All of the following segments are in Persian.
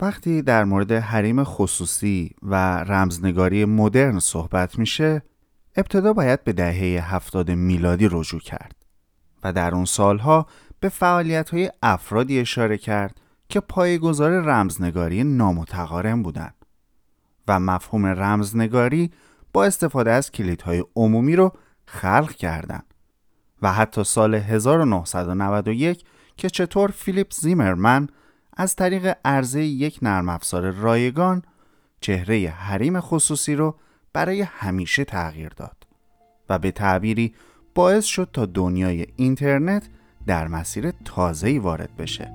وقتی در مورد حریم خصوصی و رمزنگاری مدرن صحبت میشه ابتدا باید به دهه هفتاد میلادی رجوع کرد و در اون سالها به فعالیت های افرادی اشاره کرد که پایگزار رمزنگاری نامتقارن بودند و مفهوم رمزنگاری با استفاده از کلیدهای عمومی رو خلق کردند و حتی سال 1991 که چطور فیلیپ زیمرمن از طریق عرضه یک نرم افزار رایگان چهره حریم خصوصی رو برای همیشه تغییر داد و به تعبیری باعث شد تا دنیای اینترنت در مسیر تازه‌ای وارد بشه.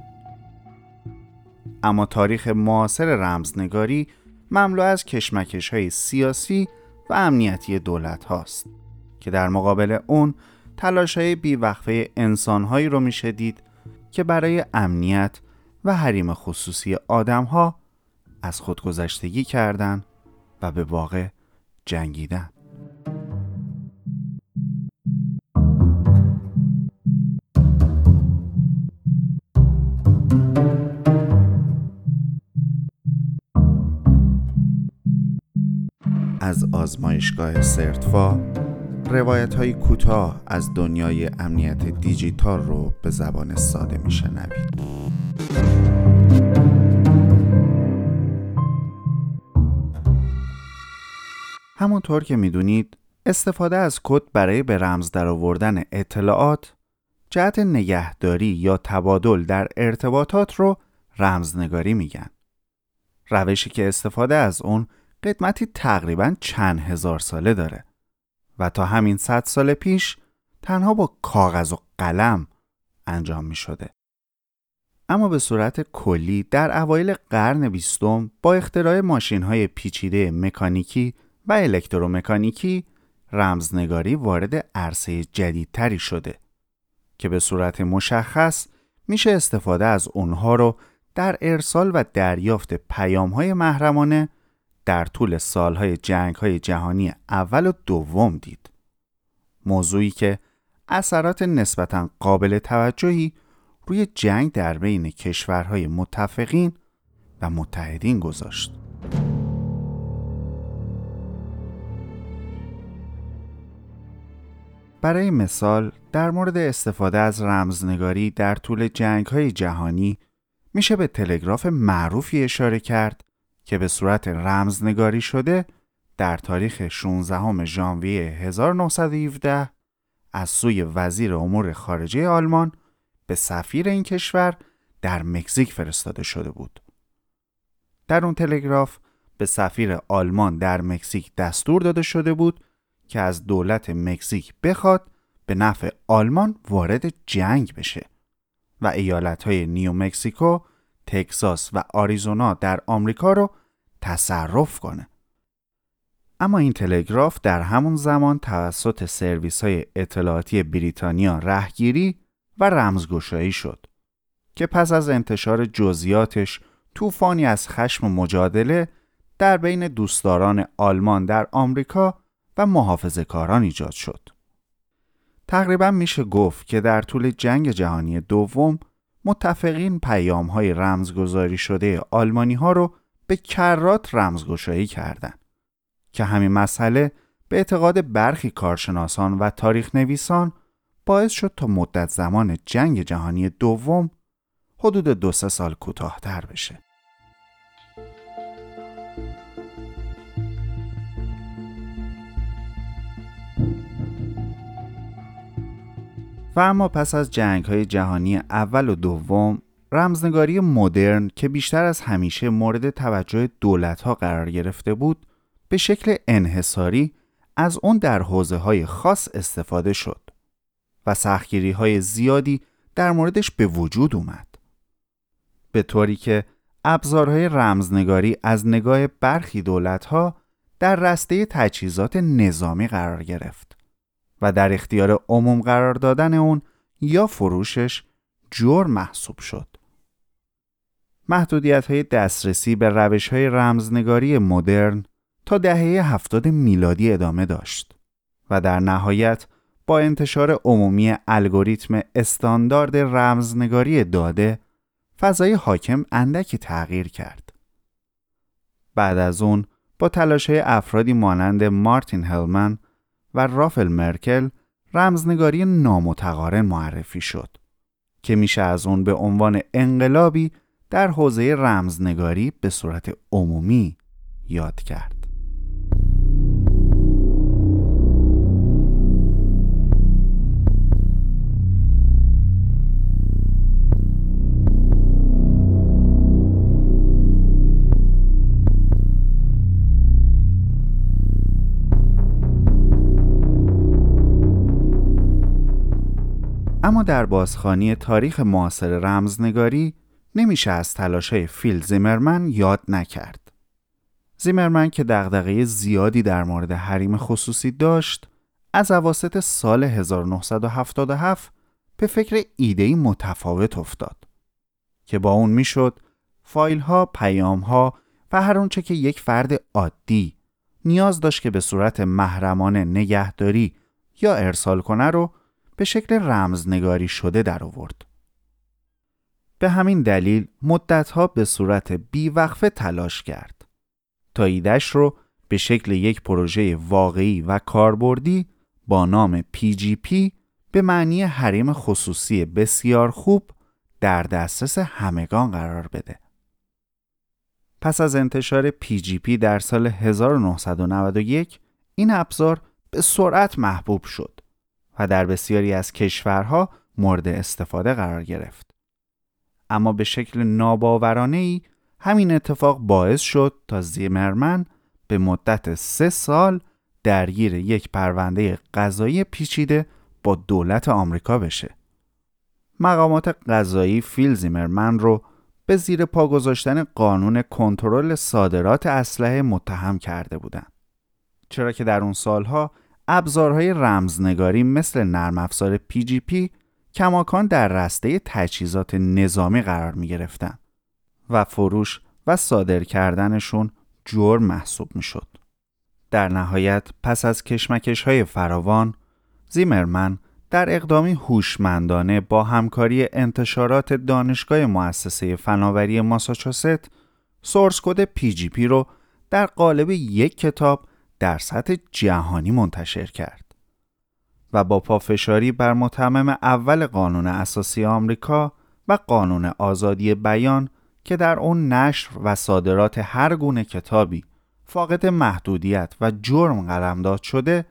اما تاریخ معاصر رمزنگاری مملو از کشمکش های سیاسی و امنیتی دولت هاست که در مقابل اون تلاش های بیوقفه انسان هایی رو میشه دید که برای امنیت و حریم خصوصی آدم ها از خودگذشتگی کردند و به واقع جنگیدن. از آزمایشگاه سرتفا روایت های کوتاه از دنیای امنیت دیجیتال رو به زبان ساده میشنوید. همونطور که می‌دونید استفاده از کد برای به رمز درآوردن اطلاعات جهت نگهداری یا تبادل در ارتباطات رو رمزنگاری میگن. روشی که استفاده از اون قدمتی تقریبا چند هزار ساله داره و تا همین صد سال پیش تنها با کاغذ و قلم انجام می شده. اما به صورت کلی در اوایل قرن بیستم با اختراع ماشین های پیچیده مکانیکی و الکترومکانیکی رمزنگاری وارد عرصه جدیدتری شده که به صورت مشخص میشه استفاده از اونها رو در ارسال و دریافت پیام های محرمانه در طول سالهای جنگ های جهانی اول و دوم دید. موضوعی که اثرات نسبتا قابل توجهی روی جنگ در بین کشورهای متفقین و متحدین گذاشت. برای مثال در مورد استفاده از رمزنگاری در طول جنگ های جهانی میشه به تلگراف معروفی اشاره کرد که به صورت رمزنگاری شده در تاریخ 16 ژانویه 1917 از سوی وزیر امور خارجه آلمان به سفیر این کشور در مکزیک فرستاده شده بود. در اون تلگراف به سفیر آلمان در مکزیک دستور داده شده بود که از دولت مکزیک بخواد به نفع آلمان وارد جنگ بشه و ایالتهای نیو مکسیکو، تگزاس و آریزونا در آمریکا رو تصرف کنه. اما این تلگراف در همون زمان توسط سرویس های اطلاعاتی بریتانیا رهگیری و رمزگشایی شد که پس از انتشار جزیاتش طوفانی از خشم و مجادله در بین دوستداران آلمان در آمریکا و محافظه کاران ایجاد شد. تقریبا میشه گفت که در طول جنگ جهانی دوم متفقین پیام های رمزگذاری شده آلمانی ها رو به کرات رمزگشایی کردند که همین مسئله به اعتقاد برخی کارشناسان و تاریخ نویسان باعث شد تا مدت زمان جنگ جهانی دوم حدود دو سه سال کوتاهتر بشه. و اما پس از جنگ های جهانی اول و دوم رمزنگاری مدرن که بیشتر از همیشه مورد توجه دولت ها قرار گرفته بود به شکل انحصاری از اون در حوزه های خاص استفاده شد و سختگیری های زیادی در موردش به وجود اومد. به طوری که ابزارهای رمزنگاری از نگاه برخی دولت ها در رسته تجهیزات نظامی قرار گرفت. و در اختیار عموم قرار دادن اون یا فروشش جور محسوب شد. محدودیت های دسترسی به روش های رمزنگاری مدرن تا دهه هفتاد میلادی ادامه داشت و در نهایت با انتشار عمومی الگوریتم استاندارد رمزنگاری داده فضای حاکم اندکی تغییر کرد. بعد از اون با تلاش افرادی مانند مارتین هلمن و رافل مرکل رمزنگاری نامتقارن معرفی شد که میشه از اون به عنوان انقلابی در حوزه رمزنگاری به صورت عمومی یاد کرد. اما در بازخانی تاریخ معاصر رمزنگاری نمیشه از تلاشهای فیل زیمرمن یاد نکرد. زیمرمن که دغدغه زیادی در مورد حریم خصوصی داشت، از اواسط سال 1977 به فکر ایدهی متفاوت افتاد که با اون می‌شد فایل ها، پیام ها و هر اونچه که یک فرد عادی نیاز داشت که به صورت محرمانه نگهداری یا ارسال کنه رو به شکل رمزنگاری شده در آورد. به همین دلیل مدتها به صورت بیوقفه تلاش کرد تا ایدش رو به شکل یک پروژه واقعی و کاربردی با نام PGP به معنی حریم خصوصی بسیار خوب در دسترس همگان قرار بده. پس از انتشار PGP در سال 1991 این ابزار به سرعت محبوب شد و در بسیاری از کشورها مورد استفاده قرار گرفت. اما به شکل ناباورانه ای همین اتفاق باعث شد تا زیمرمن به مدت سه سال درگیر یک پرونده قضایی پیچیده با دولت آمریکا بشه. مقامات قضایی فیل زیمرمن رو به زیر پا گذاشتن قانون کنترل صادرات اسلحه متهم کرده بودند. چرا که در اون سالها ابزارهای رمزنگاری مثل نرم افزار PGP کماکان در رسته تجهیزات نظامی قرار می گرفتن و فروش و صادر کردنشون جرم محسوب می شد. در نهایت پس از کشمکش های فراوان زیمرمن در اقدامی هوشمندانه با همکاری انتشارات دانشگاه مؤسسه فناوری ماساچوست سورس کد PGP رو در قالب یک کتاب در سطح جهانی منتشر کرد و با پافشاری بر متمم اول قانون اساسی آمریکا و قانون آزادی بیان که در اون نشر و صادرات هر گونه کتابی فاقد محدودیت و جرم قلمداد شده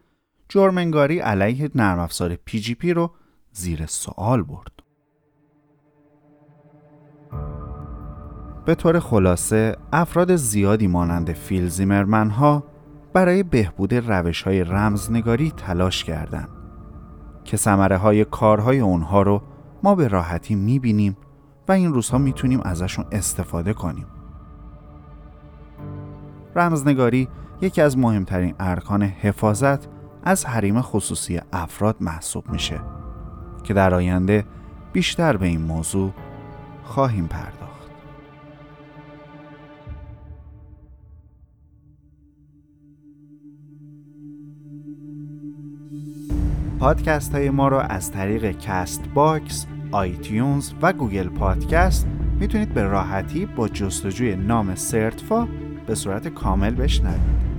جرم انگاری علیه نرم افزار پی رو زیر سوال برد. به طور خلاصه افراد زیادی مانند فیل زیمرمن ها برای بهبود روش های رمزنگاری تلاش کردند که سمره های کارهای اونها رو ما به راحتی می‌بینیم و این روزها می‌تونیم ازشون استفاده کنیم. رمزنگاری یکی از مهمترین ارکان حفاظت از حریم خصوصی افراد محسوب میشه که در آینده بیشتر به این موضوع خواهیم پرداخت. پادکست های ما را از طریق کست باکس، آیتیونز و گوگل پادکست می‌تونید به راحتی با جستجوی نام سرتفا به صورت کامل بشنوید.